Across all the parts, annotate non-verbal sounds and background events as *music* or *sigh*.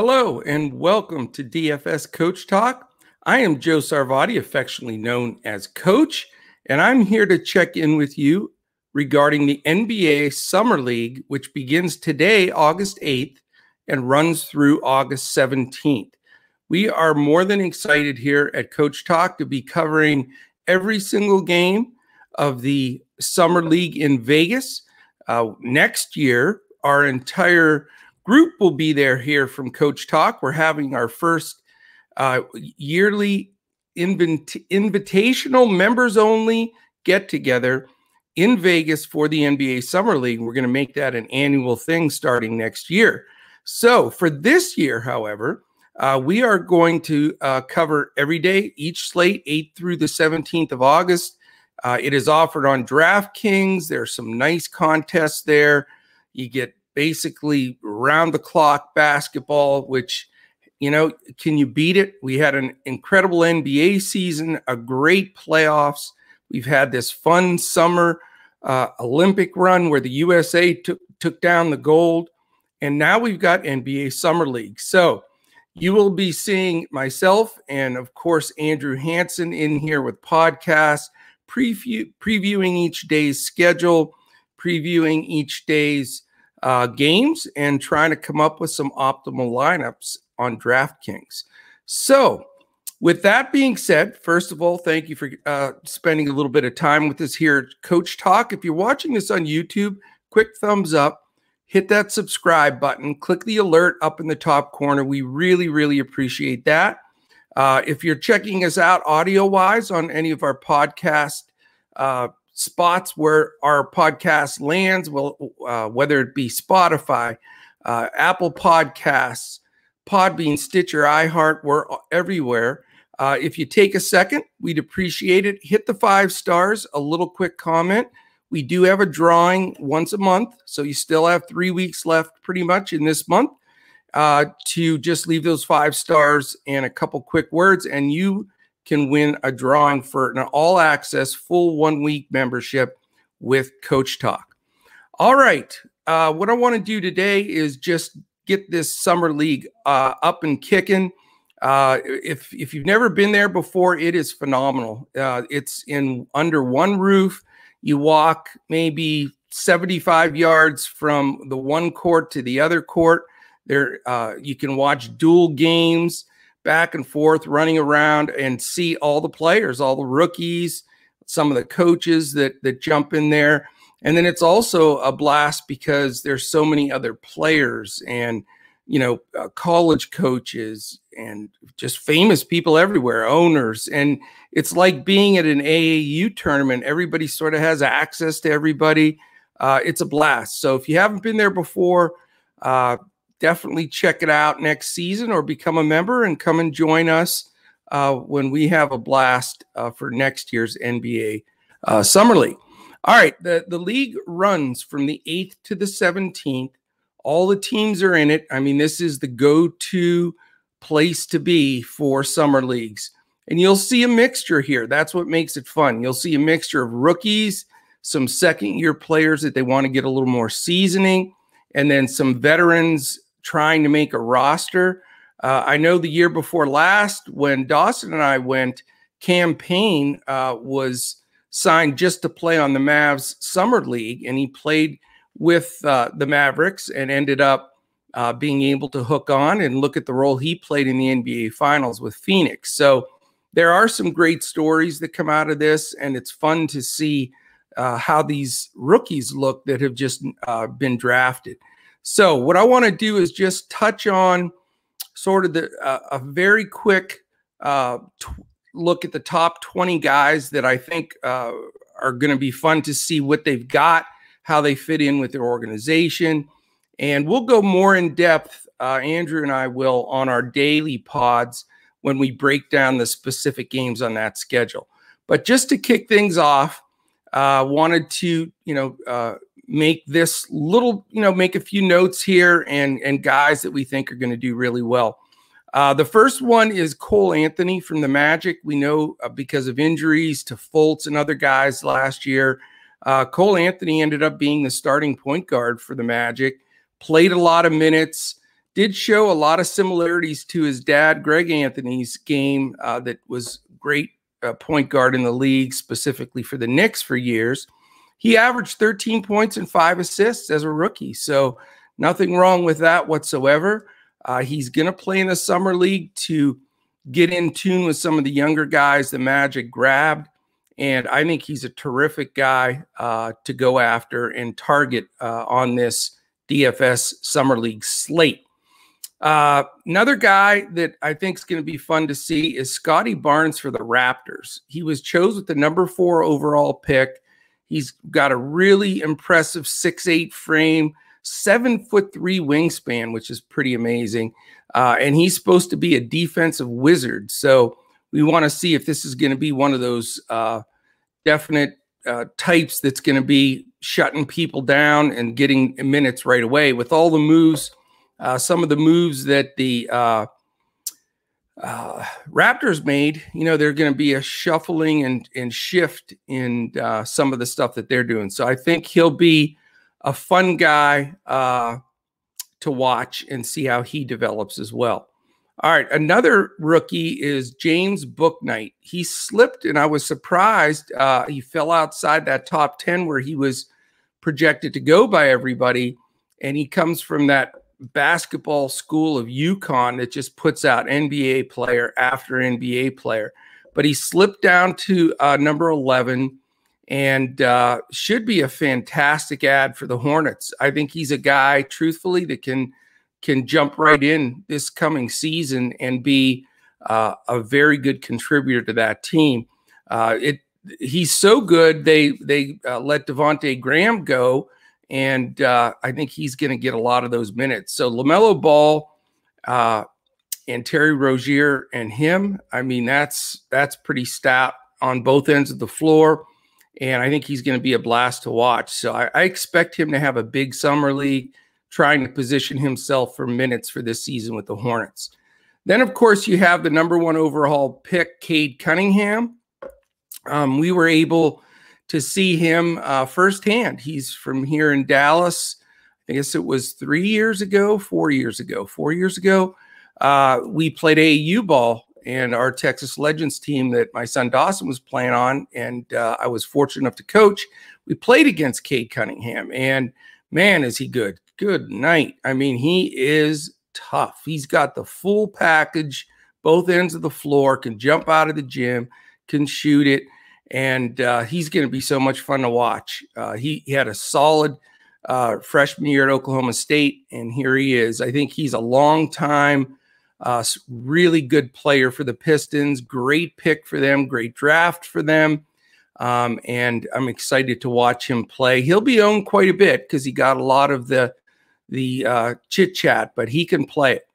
Hello and welcome to DFS Coach Talk. I am Joe Sarvati, affectionately known as Coach, and I'm here to check in with you regarding the NBA Summer League, which begins today, August 8th, and runs through August 17th. We are more than excited here at Coach Talk to be covering every single game of the Summer League in Vegas. Uh, next year, our entire group will be there here from Coach Talk. We're having our first uh, yearly invit- invitational members only get together in Vegas for the NBA Summer League. We're going to make that an annual thing starting next year. So for this year, however, uh, we are going to uh, cover every day, each slate, 8th through the 17th of August. Uh, it is offered on DraftKings. There's some nice contests there. You get basically round the clock basketball, which, you know, can you beat it? We had an incredible NBA season, a great playoffs. We've had this fun summer uh, Olympic run where the USA took, took down the gold. And now we've got NBA Summer League. So you will be seeing myself and, of course, Andrew Hanson in here with podcasts, preview, previewing each day's schedule, previewing each day's uh, games and trying to come up with some optimal lineups on DraftKings. So, with that being said, first of all, thank you for uh, spending a little bit of time with us here Coach Talk. If you're watching this on YouTube, quick thumbs up, hit that subscribe button, click the alert up in the top corner. We really, really appreciate that. Uh, if you're checking us out audio wise on any of our podcast uh, spots where our podcast lands, well, uh, whether it be Spotify, uh, Apple Podcasts, Podbean, Stitcher, iHeart, we're everywhere. Uh, if you take a second, we'd appreciate it. Hit the five stars, a little quick comment. We do have a drawing once a month, so you still have three weeks left pretty much in this month uh, to just leave those five stars and a couple quick words, and you can win a drawing for an all access full one week membership with Coach Talk. All right. Uh, what I want to do today is just get this summer league uh, up and kicking. Uh, if if you've never been there before, it is phenomenal. Uh, it's in under one roof. You walk maybe 75 yards from the one court to the other court. There, uh, you can watch dual games back and forth, running around and see all the players, all the rookies, some of the coaches that that jump in there. And then it's also a blast because there's so many other players and you know uh, college coaches and just famous people everywhere, owners, and it's like being at an AAU tournament. Everybody sort of has access to everybody. Uh, it's a blast. So if you haven't been there before, uh, definitely check it out next season or become a member and come and join us uh, when we have a blast uh, for next year's NBA uh, Summer League. All right, the, the league runs from the 8th to the 17th. All the teams are in it. I mean, this is the go to place to be for summer leagues. And you'll see a mixture here. That's what makes it fun. You'll see a mixture of rookies, some second year players that they want to get a little more seasoning, and then some veterans trying to make a roster. Uh, I know the year before last, when Dawson and I went, Cam Payne uh, was signed just to play on the Mavs Summer League, and he played with uh, the Mavericks and ended up uh, being able to hook on and look at the role he played in the NBA Finals with Phoenix. So there are some great stories that come out of this, and it's fun to see uh, how these rookies look that have just uh, been drafted. So, what I want to do is just touch on sort of the uh, a very quick uh, look at the top 20 guys that I think uh, are going to be fun to see what they've got, how they fit in with their organization. And we'll go more in depth, uh, Andrew and I will, on our daily pods when we break down the specific games on that schedule. But just to kick things off, uh, wanted to, you know, uh, make this little, you know, make a few notes here and and guys that we think are going to do really well. Uh, the first one is Cole Anthony from the Magic. We know uh, because of injuries to Fultz and other guys last year, uh, Cole Anthony ended up being the starting point guard for the Magic. Played a lot of minutes, did show a lot of similarities to his dad, Greg Anthony's game uh, that was great uh, point guard in the league, specifically for the Knicks for years. He averaged 13 points and five assists as a rookie. So nothing wrong with that whatsoever. Uh, he's going to play in the summer league to get in tune with some of the younger guys the Magic grabbed. And I think he's a terrific guy uh, to go after and target uh, on this DFS Summer League slate. Uh, another guy that I think is going to be fun to see is Scotty Barnes for the Raptors. He was chosen with the number four overall pick. He's got a really impressive six eight frame, seven foot three wingspan, which is pretty amazing. Uh, and he's supposed to be a defensive wizard. So we want to see if this is going to be one of those uh, definite uh, types that's going to be shutting people down and getting minutes right away with all the moves uh, some of the moves that the uh, Raptors made, you know, they're going to be a shuffling and, and shift in uh, some of the stuff that they're doing. So I think he'll be a fun guy uh, to watch and see how he develops as well. All right, another rookie is James Bouknight. He slipped, and I was surprised. Uh, he fell outside that top 10 where he was projected to go by everybody. And he comes from that basketball school of UConn that just puts out NBA player after NBA player. But he slipped down to uh, number 11 and uh, should be a fantastic ad for the Hornets. I think he's a guy, truthfully, that can can jump right in this coming season and be uh, a very good contributor to that team. Uh, it he's so good they they uh, let Devonte Graham go and uh, I think he's going to get a lot of those minutes. So LaMelo Ball uh, and Terry Rozier and him, I mean, that's that's pretty stout on both ends of the floor, and I think he's going to be a blast to watch. So I, I expect him to have a big summer league, trying to position himself for minutes for this season with the Hornets. Then, of course, you have the number one overall pick, Cade Cunningham. Um, we were able to see him uh, firsthand. He's from here in Dallas. I guess it was three years ago, four years ago, four years ago. Uh, we played AAU ball and our Texas Legends team that my son Dawson was playing on, and uh, I was fortunate enough to coach. We played against Cade Cunningham, and man, is he good! Good night. I mean, he is tough. He's got the full package, both ends of the floor, can jump out of the gym, can shoot it and uh, he's going to be so much fun to watch. Uh, he, he, had a solid uh, freshman year at Oklahoma State, and here he is. I think he's a long time, uh, really good player for the Pistons. Great pick for them, great draft for them. Um, and I'm excited to watch him play. He'll be owned quite a bit because he got a lot of the the uh, chit chat, but he can play it.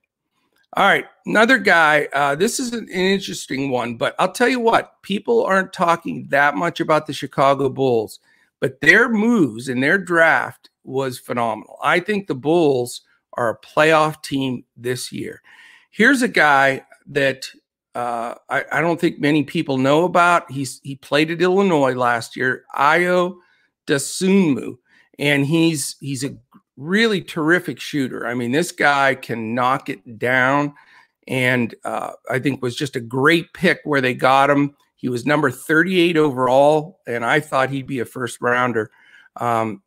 All right, another guy. Uh, this is an, interesting one, but I'll tell you what: people aren't talking that much about the Chicago Bulls, but their moves and their draft was phenomenal. I think the Bulls are a playoff team this year. Here's a guy that uh, I, I, don't think many people know about. He's he played at Illinois last year, Ayo Dosunmu, and he's he's a really terrific shooter. I mean, this guy can knock it down, and uh, I think was just a great pick where they got him. He was number 38 overall, and I thought he'd be a first rounder. Um,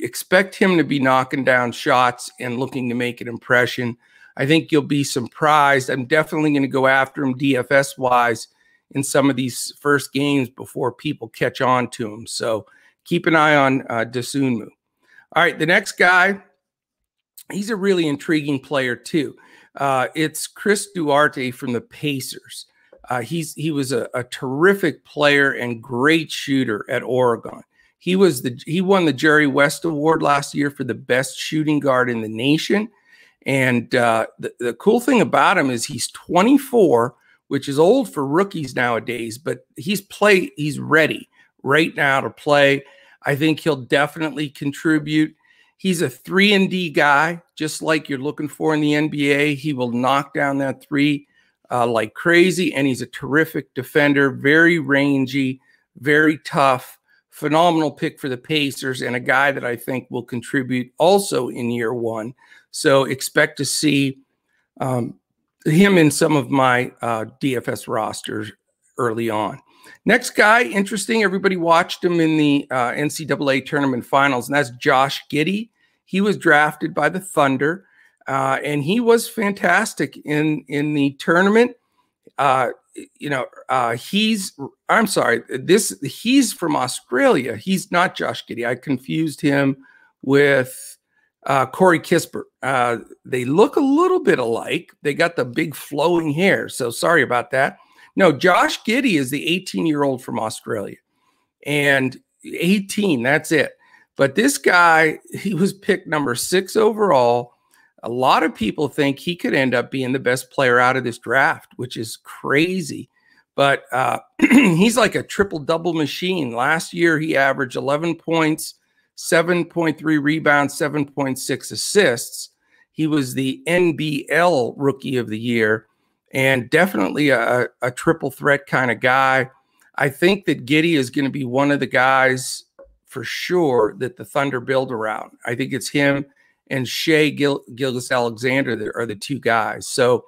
expect him to be knocking down shots and looking to make an impression. I think you'll be surprised. I'm definitely going to go after him DFS wise in some of these first games before people catch on to him. So keep an eye on uh, Dosunmu. All right, the next guy, he's a really intriguing player too. Uh, it's Chris Duarte from the Pacers. Uh, he's he was a, a, terrific player and great shooter at Oregon. He was the he won the Jerry West Award last year for the best shooting guard in the nation. And uh, the, the cool thing about him is he's 24, which is old for rookies nowadays, but he's play he's ready right now to play. I think he'll definitely contribute. He's a three and D guy, just like you're looking for in the NBA. He will knock down that three uh, like crazy, and he's a terrific defender, very rangy, very tough, phenomenal pick for the Pacers, and a guy that I think will contribute also in year one. So expect to see um, him in some of my uh, DFS rosters early on. Next guy, interesting. Everybody watched him in the uh, NCAA tournament finals, and that's Josh Giddey. He was drafted by the Thunder, uh, and he was fantastic in in the tournament. Uh, you know, uh, he's I'm sorry, this he's from Australia. He's not Josh Giddey. I confused him with uh, Corey Kispert. Uh, they look a little bit alike. They got the big flowing hair. So sorry about that. No, Josh Giddey is the 18 year old from Australia, and 18. That's it. But this guy, he was picked number six overall. A lot of people think he could end up being the best player out of this draft, which is crazy. But uh, *clears throat* he's like a triple double machine. Last year, he averaged 11 points, 7.3 rebounds, 7.6 assists. He was the NBL Rookie of the Year and definitely a, a triple threat kind of guy. I think that Giddey is going to be one of the guys for sure that the Thunder build around. I think it's him and Shai Gil- Gilgeous-Alexander that are the two guys. So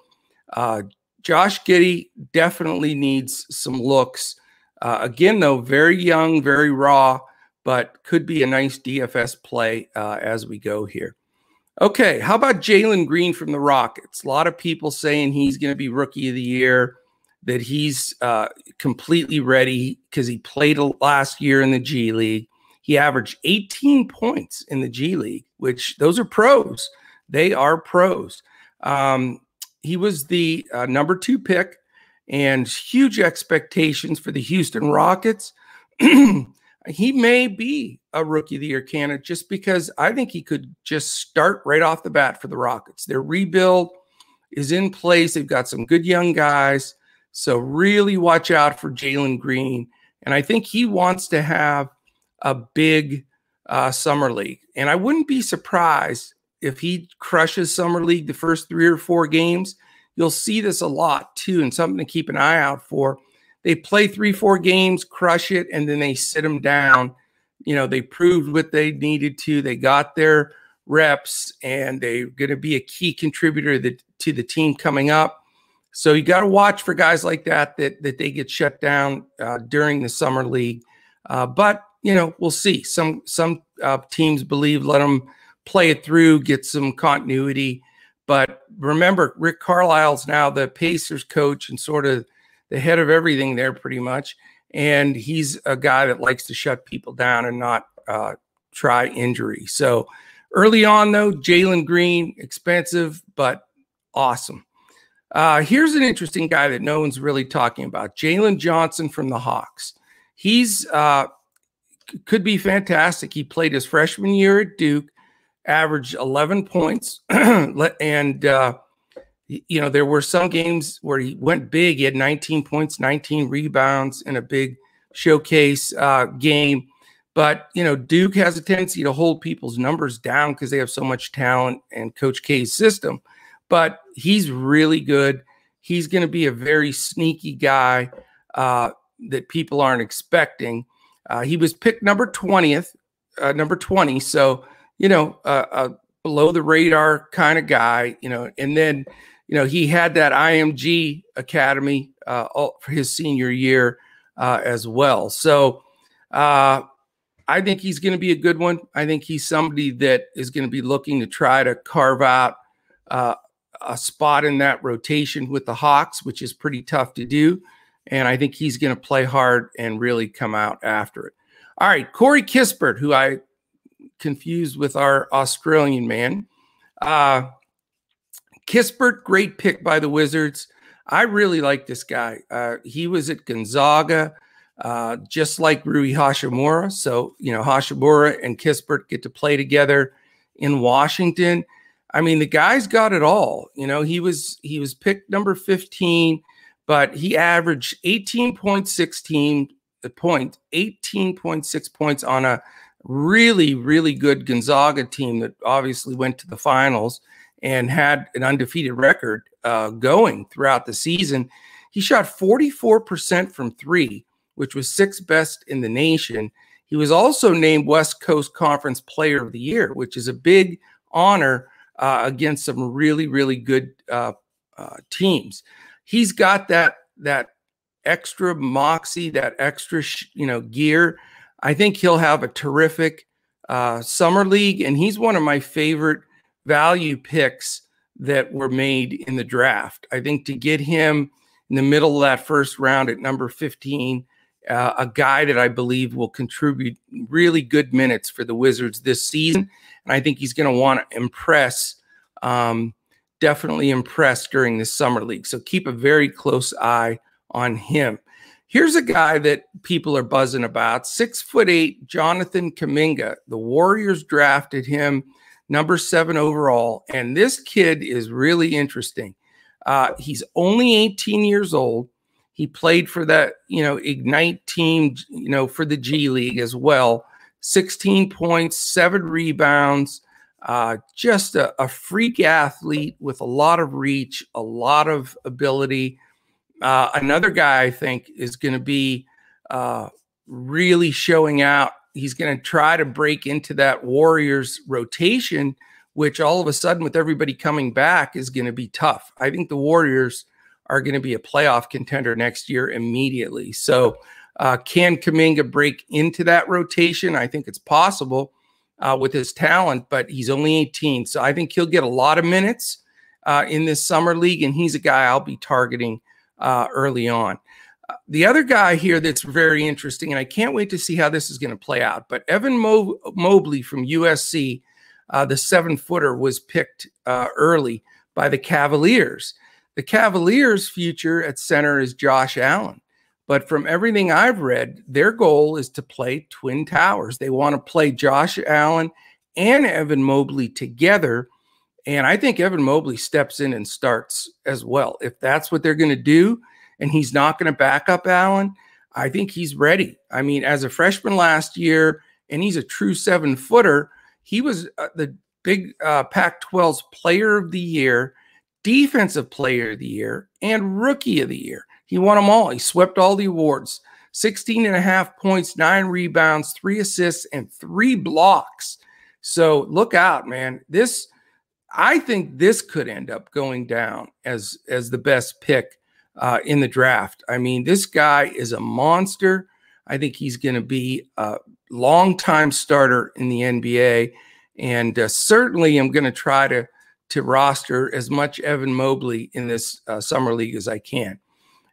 uh, Josh Giddey definitely needs some looks. Uh, again, though, very young, very raw, but could be a nice DFS play uh, as we go here. Okay, how about Jalen Green from the Rockets? A lot of people saying he's going to be rookie of the year, that he's uh, completely ready because he played last year in the G League. He averaged 18 points in the G League, which those are pros. They are pros. Um, he was the uh, number two pick and huge expectations for the Houston Rockets. *clears throat* he may be a rookie of the year candidate just because I think he could just start right off the bat for the Rockets. Their rebuild is in place. They've got some good young guys. So really watch out for Jalen Green. And I think he wants to have a big uh, summer league. And I wouldn't be surprised if he crushes summer league the first three or four games. You'll see this a lot too, and something to keep an eye out for. They play three, four games, crush it, and then they sit them down. You know, they proved what they needed to. They got their reps, and they're going to be a key contributor to the, to the team coming up. So you got to watch for guys like that that that they get shut down uh, during the summer league. Uh, but you know, we'll see. Some some uh, teams believe let them play it through, get some continuity. But remember, Rick Carlisle's now the Pacers coach and sort of the head of everything there, pretty much. And he's a guy that likes to shut people down and not uh, try injury. So early on, though, Jalen Green, expensive, but awesome. Uh, here's an interesting guy that no one's really talking about Jalen Johnson from the Hawks. He's uh, could be fantastic. He played his freshman year at Duke, averaged 11 points, *clears throat* and uh, you know there were some games where he went big. He had 19 points, 19 rebounds in a big showcase uh, game. But you know Duke has a tendency to hold people's numbers down because they have so much talent and Coach K's system. But he's really good. He's going to be a very sneaky guy uh, that people aren't expecting. Uh, he was picked number 20th, uh, number 20. So, you know, a below the radar kind of guy, you know, and then, you know, he had that IMG Academy uh, for his senior year uh, as well. So, uh, I think he's going to be a good one. I think he's somebody that is going to be looking to try to carve out uh, a spot in that rotation with the Hawks, which is pretty tough to do. And I think he's going to play hard and really come out after it. All right, Corey Kispert, who I confused with our Australian man. Uh, Kispert, great pick by the Wizards. I really like this guy. Uh, he was at Gonzaga, uh, just like Rui Hachimura. So, you know, Hachimura and Kispert get to play together in Washington. I mean, the guy's got it all. You know, he was he was picked number 15 but he averaged 18.16 uh, point 18.6 points on a really really good Gonzaga team that obviously went to the finals and had an undefeated record uh, going throughout the season. He shot 44% from three, which was sixth best in the nation. He was also named West Coast Conference Player of the Year, which is a big honor uh, against some really, really good uh, uh, teams. He's got that that extra moxie, that extra you know gear. I think he'll have a terrific uh, summer league, and he's one of my favorite value picks that were made in the draft. I think to get him in the middle of that first round at number 15, uh, a guy that I believe will contribute really good minutes for the Wizards this season. And I think he's going to want to impress, um, definitely impress during the summer league. So keep a very close eye on him. Here's a guy that people are buzzing about six foot eight, Jonathan Kuminga. The Warriors drafted him number seven overall. And this kid is really interesting. Uh, he's only 18 years old. He played for that, you know, Ignite team, you know, for the G League as well. 16 points, seven rebounds, uh, just a, a, freak athlete with a lot of reach, a lot of ability. Uh, another guy I think is going to be uh, really showing out he's going to try to break into that Warriors rotation, which all of a sudden, with everybody coming back, is going to be tough. I think the Warriors are going to be a playoff contender next year immediately. So, uh, can Kuminga break into that rotation? I think it's possible uh, with his talent, but he's only 18. So, I think he'll get a lot of minutes uh, in this summer league, and he's a guy I'll be targeting uh, early on the other guy here that's very interesting, and I can't wait to see how this is going to play out. But Evan Mo Mobley from USC, uh, the seven footer, was picked uh, early by the Cavaliers. The Cavaliers' future at center is Josh Allen. But from everything I've read, their goal is to play Twin Towers. They want to play Josh Allen and Evan Mobley together. And I think Evan Mobley steps in and starts as well. If that's what they're going to do, and he's not going to back up Allen, I think he's ready. I mean, as a freshman last year, and he's a true seven footer, he was uh, the big uh, Pac 12's player of the year, defensive player of the year, and rookie of the year. He won them all. He swept all the awards 16 and a half points, nine rebounds, three assists, and three blocks. So look out, man. This, I think this could end up going down as as the best pick uh, in the draft. I mean, this guy is a monster. I think he's going to be a long-time starter in the NBA, and uh, certainly I'm going to try to to roster as much Evan Mobley in this uh, summer league as I can.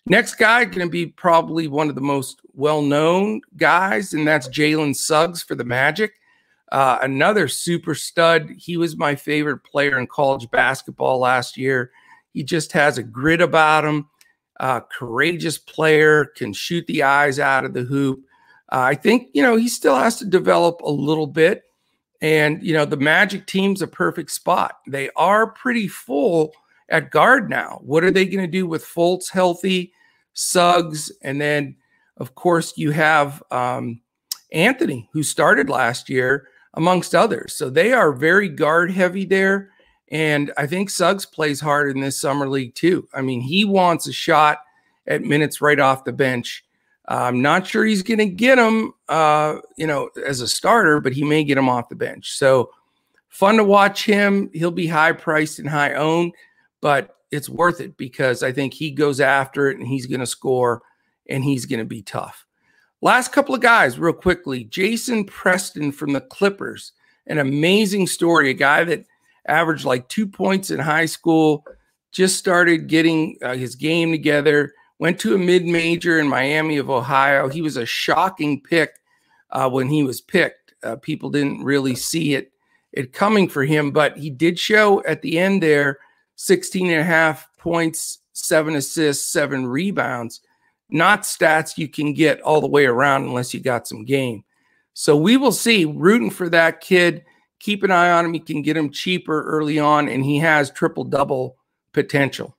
Next guy going to be probably one of the most well-known guys, and that's Jalen Suggs for the Magic. Uh, another super stud. He was my favorite player in college basketball last year. He just has a grit about him uh, courageous player, can shoot the eyes out of the hoop. Uh, I think, you know, he still has to develop a little bit. And, you know, the Magic team's a perfect spot. They are pretty full at guard now. What are they going to do with Fultz healthy, Suggs? And then, of course, you have um, Anthony, who started last year, amongst others. So they are very guard heavy there. And I think Suggs plays hard in this summer league too. I mean, he wants a shot at minutes right off the bench. I'm not sure he's going to get him, uh, you know, as a starter, but he may get him off the bench. So fun to watch him. He'll be high priced and high owned, but it's worth it because I think he goes after it and he's going to score and he's going to be tough. Last couple of guys, real quickly. Jason Preston from the Clippers, an amazing story. A guy that averaged like two points in high school, just started getting uh, his game together, went to a mid major in Miami of Ohio. He was a shocking pick uh, when he was picked. Uh, people didn't really see it, it coming for him, but he did show at the end there 16 and a half points, seven assists, seven rebounds. Not stats you can get all the way around unless you got some game. So we will see. Rooting for that kid keep an eye on him. You can get him cheaper early on, and he has triple double potential.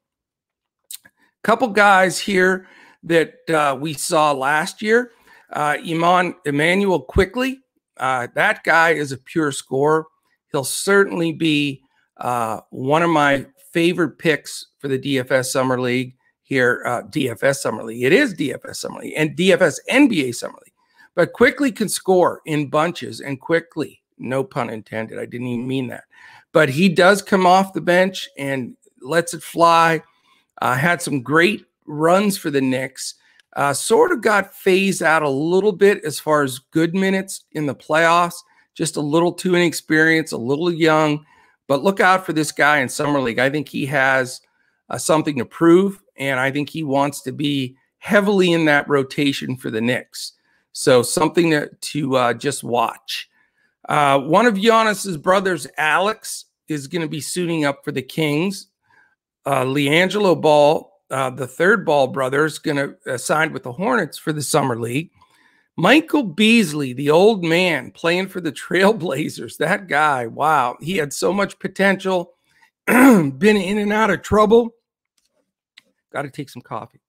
Couple guys here that uh, we saw last year. Uh, Iman Immanuel Quickley. Uh, that guy is a pure scorer. He'll certainly be uh, one of my favorite picks for the DFS Summer League here. Uh, DFS Summer League. It is DFS Summer League and DFS NBA Summer League. But Quickley can score in bunches and quickly no pun intended. I didn't even mean that. but he does come off the bench and lets it fly. Uh, had some great runs for the Knicks. Uh, sort of got phased out a little bit as far as good minutes in the playoffs. Just a little too inexperienced, a little young. But look out for this guy in summer league. I think he has uh, something to prove, and I think he wants to be heavily in that rotation for the Knicks. So something to, to uh, just watch. Uh, one of Giannis's brothers, Alex, is going to be suiting up for the Kings. Uh, LiAngelo Ball, uh, the third Ball brother, is going to uh, sign with the Hornets for the summer league. Michael Beasley, the old man playing for the *laughs* Trailblazers, that guy, wow, he had so much potential, *clears throat* been in and out of trouble. Got to take some coffee.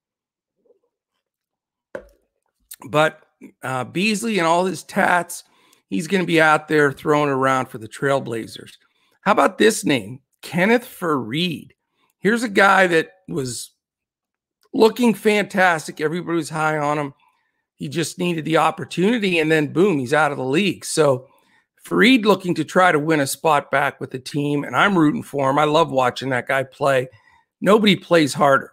But uh, Beasley and all his tats, he's going to be out there throwing around for the Trailblazers. How about this name? Kenneth Faried. Here's a guy that was looking fantastic. Everybody was high on him. He just needed the opportunity, and then boom, he's out of the league. So Faried looking to try to win a spot back with the team, and I'm rooting for him. I love watching that guy play. Nobody plays harder.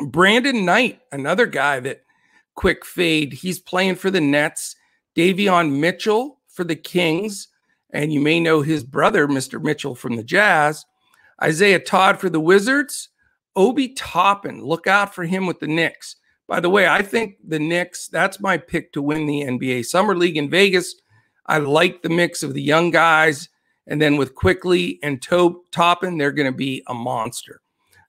Brandon Knight, another guy that quick fade. He's playing for the Nets. Davion Mitchell for the Kings. And you may know his brother, Mr. Mitchell from the Jazz. Isaiah Todd for the Wizards. Obi Toppin, look out for him with the Knicks. By the way, I think the Knicks, that's my pick to win the NBA Summer League in Vegas. I like the mix of the young guys. And then with Quickley and to- Toppin, they're going to be a monster.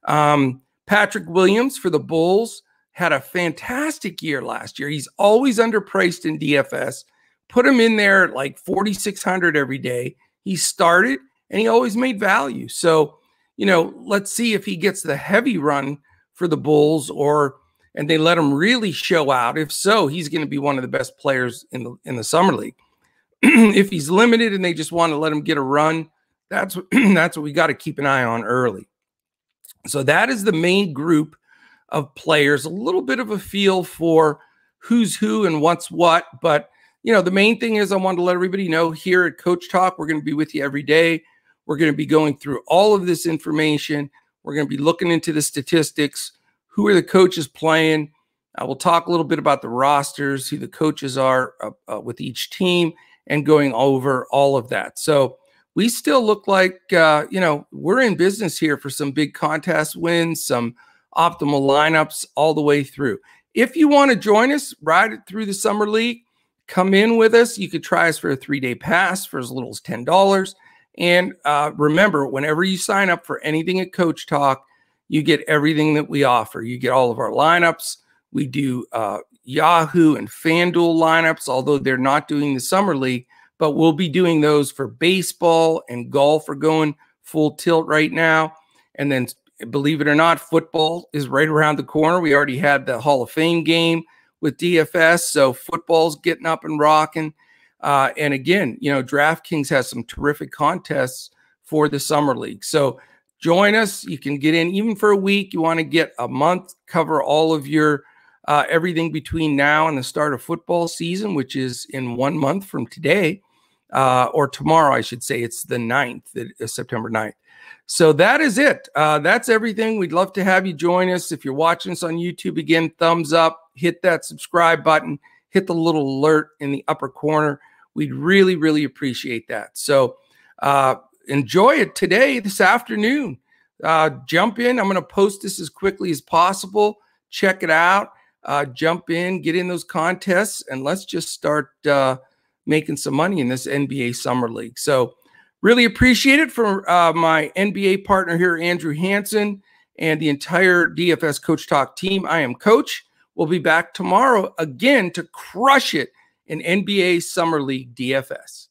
Um, Patrick Williams for the Bulls had a fantastic year last year. He's always underpriced in DFS. Put him in there at like 4,600 every day. He started and he always made value. So, you know, let's see if he gets the heavy run for the Bulls or and they let him really show out. If so, he's going to be one of the best players in the in the summer league. *clears throat* if he's limited and they just want to let him get a run, that's *clears throat* that's what we got to keep an eye on early. So that is the main group of players, a little bit of a feel for who's who and what's what. But, you know, the main thing is I want to let everybody know here at Coach Talk, we're going to be with you every day. We're going to be going through all of this information. We're going to be looking into the statistics. Who are the coaches playing? I will talk a little bit about the rosters, who the coaches are uh, uh, with each team, and going over all of that. So we still look like, uh, you know, we're in business here for some big contest wins, some – optimal lineups all the way through. If you want to join us, ride it through the summer league, come in with us. You could try us for a three day pass for as little as $10. And uh, remember, whenever you sign up for anything at Coach Talk, you get everything that we offer. You get all of our lineups. We do uh, Yahoo and FanDuel lineups, although they're not doing the summer league, but we'll be doing those for baseball and golf are going full tilt right now. And then believe it or not, football is right around the corner. We already had the Hall of Fame game with DFS, so football's getting up and rocking. Uh, and again, you know, DraftKings has some terrific contests for the summer league. So join us. You can get in even for a week. You want to get a month, cover all of your uh, everything between now and the start of football season, which is in one month from today, uh, or tomorrow, I should say. It's the 9th, September 9th. So that is it. Uh, that's everything. We'd love to have you join us. If you're watching us on YouTube, again, thumbs up, hit that subscribe button, hit the little alert in the upper corner. We'd really, really appreciate that. So uh, enjoy it today, this afternoon. Uh, jump in. I'm going to post this as quickly as possible. Check it out. Uh, jump in, get in those contests, and let's just start uh, making some money in this NBA Summer League. So, Really appreciate it for uh, my NBA partner here, Andrew Hanson, and the entire DFS Coach Talk team. I am Coach. We'll be back tomorrow again to crush it in NBA Summer League DFS.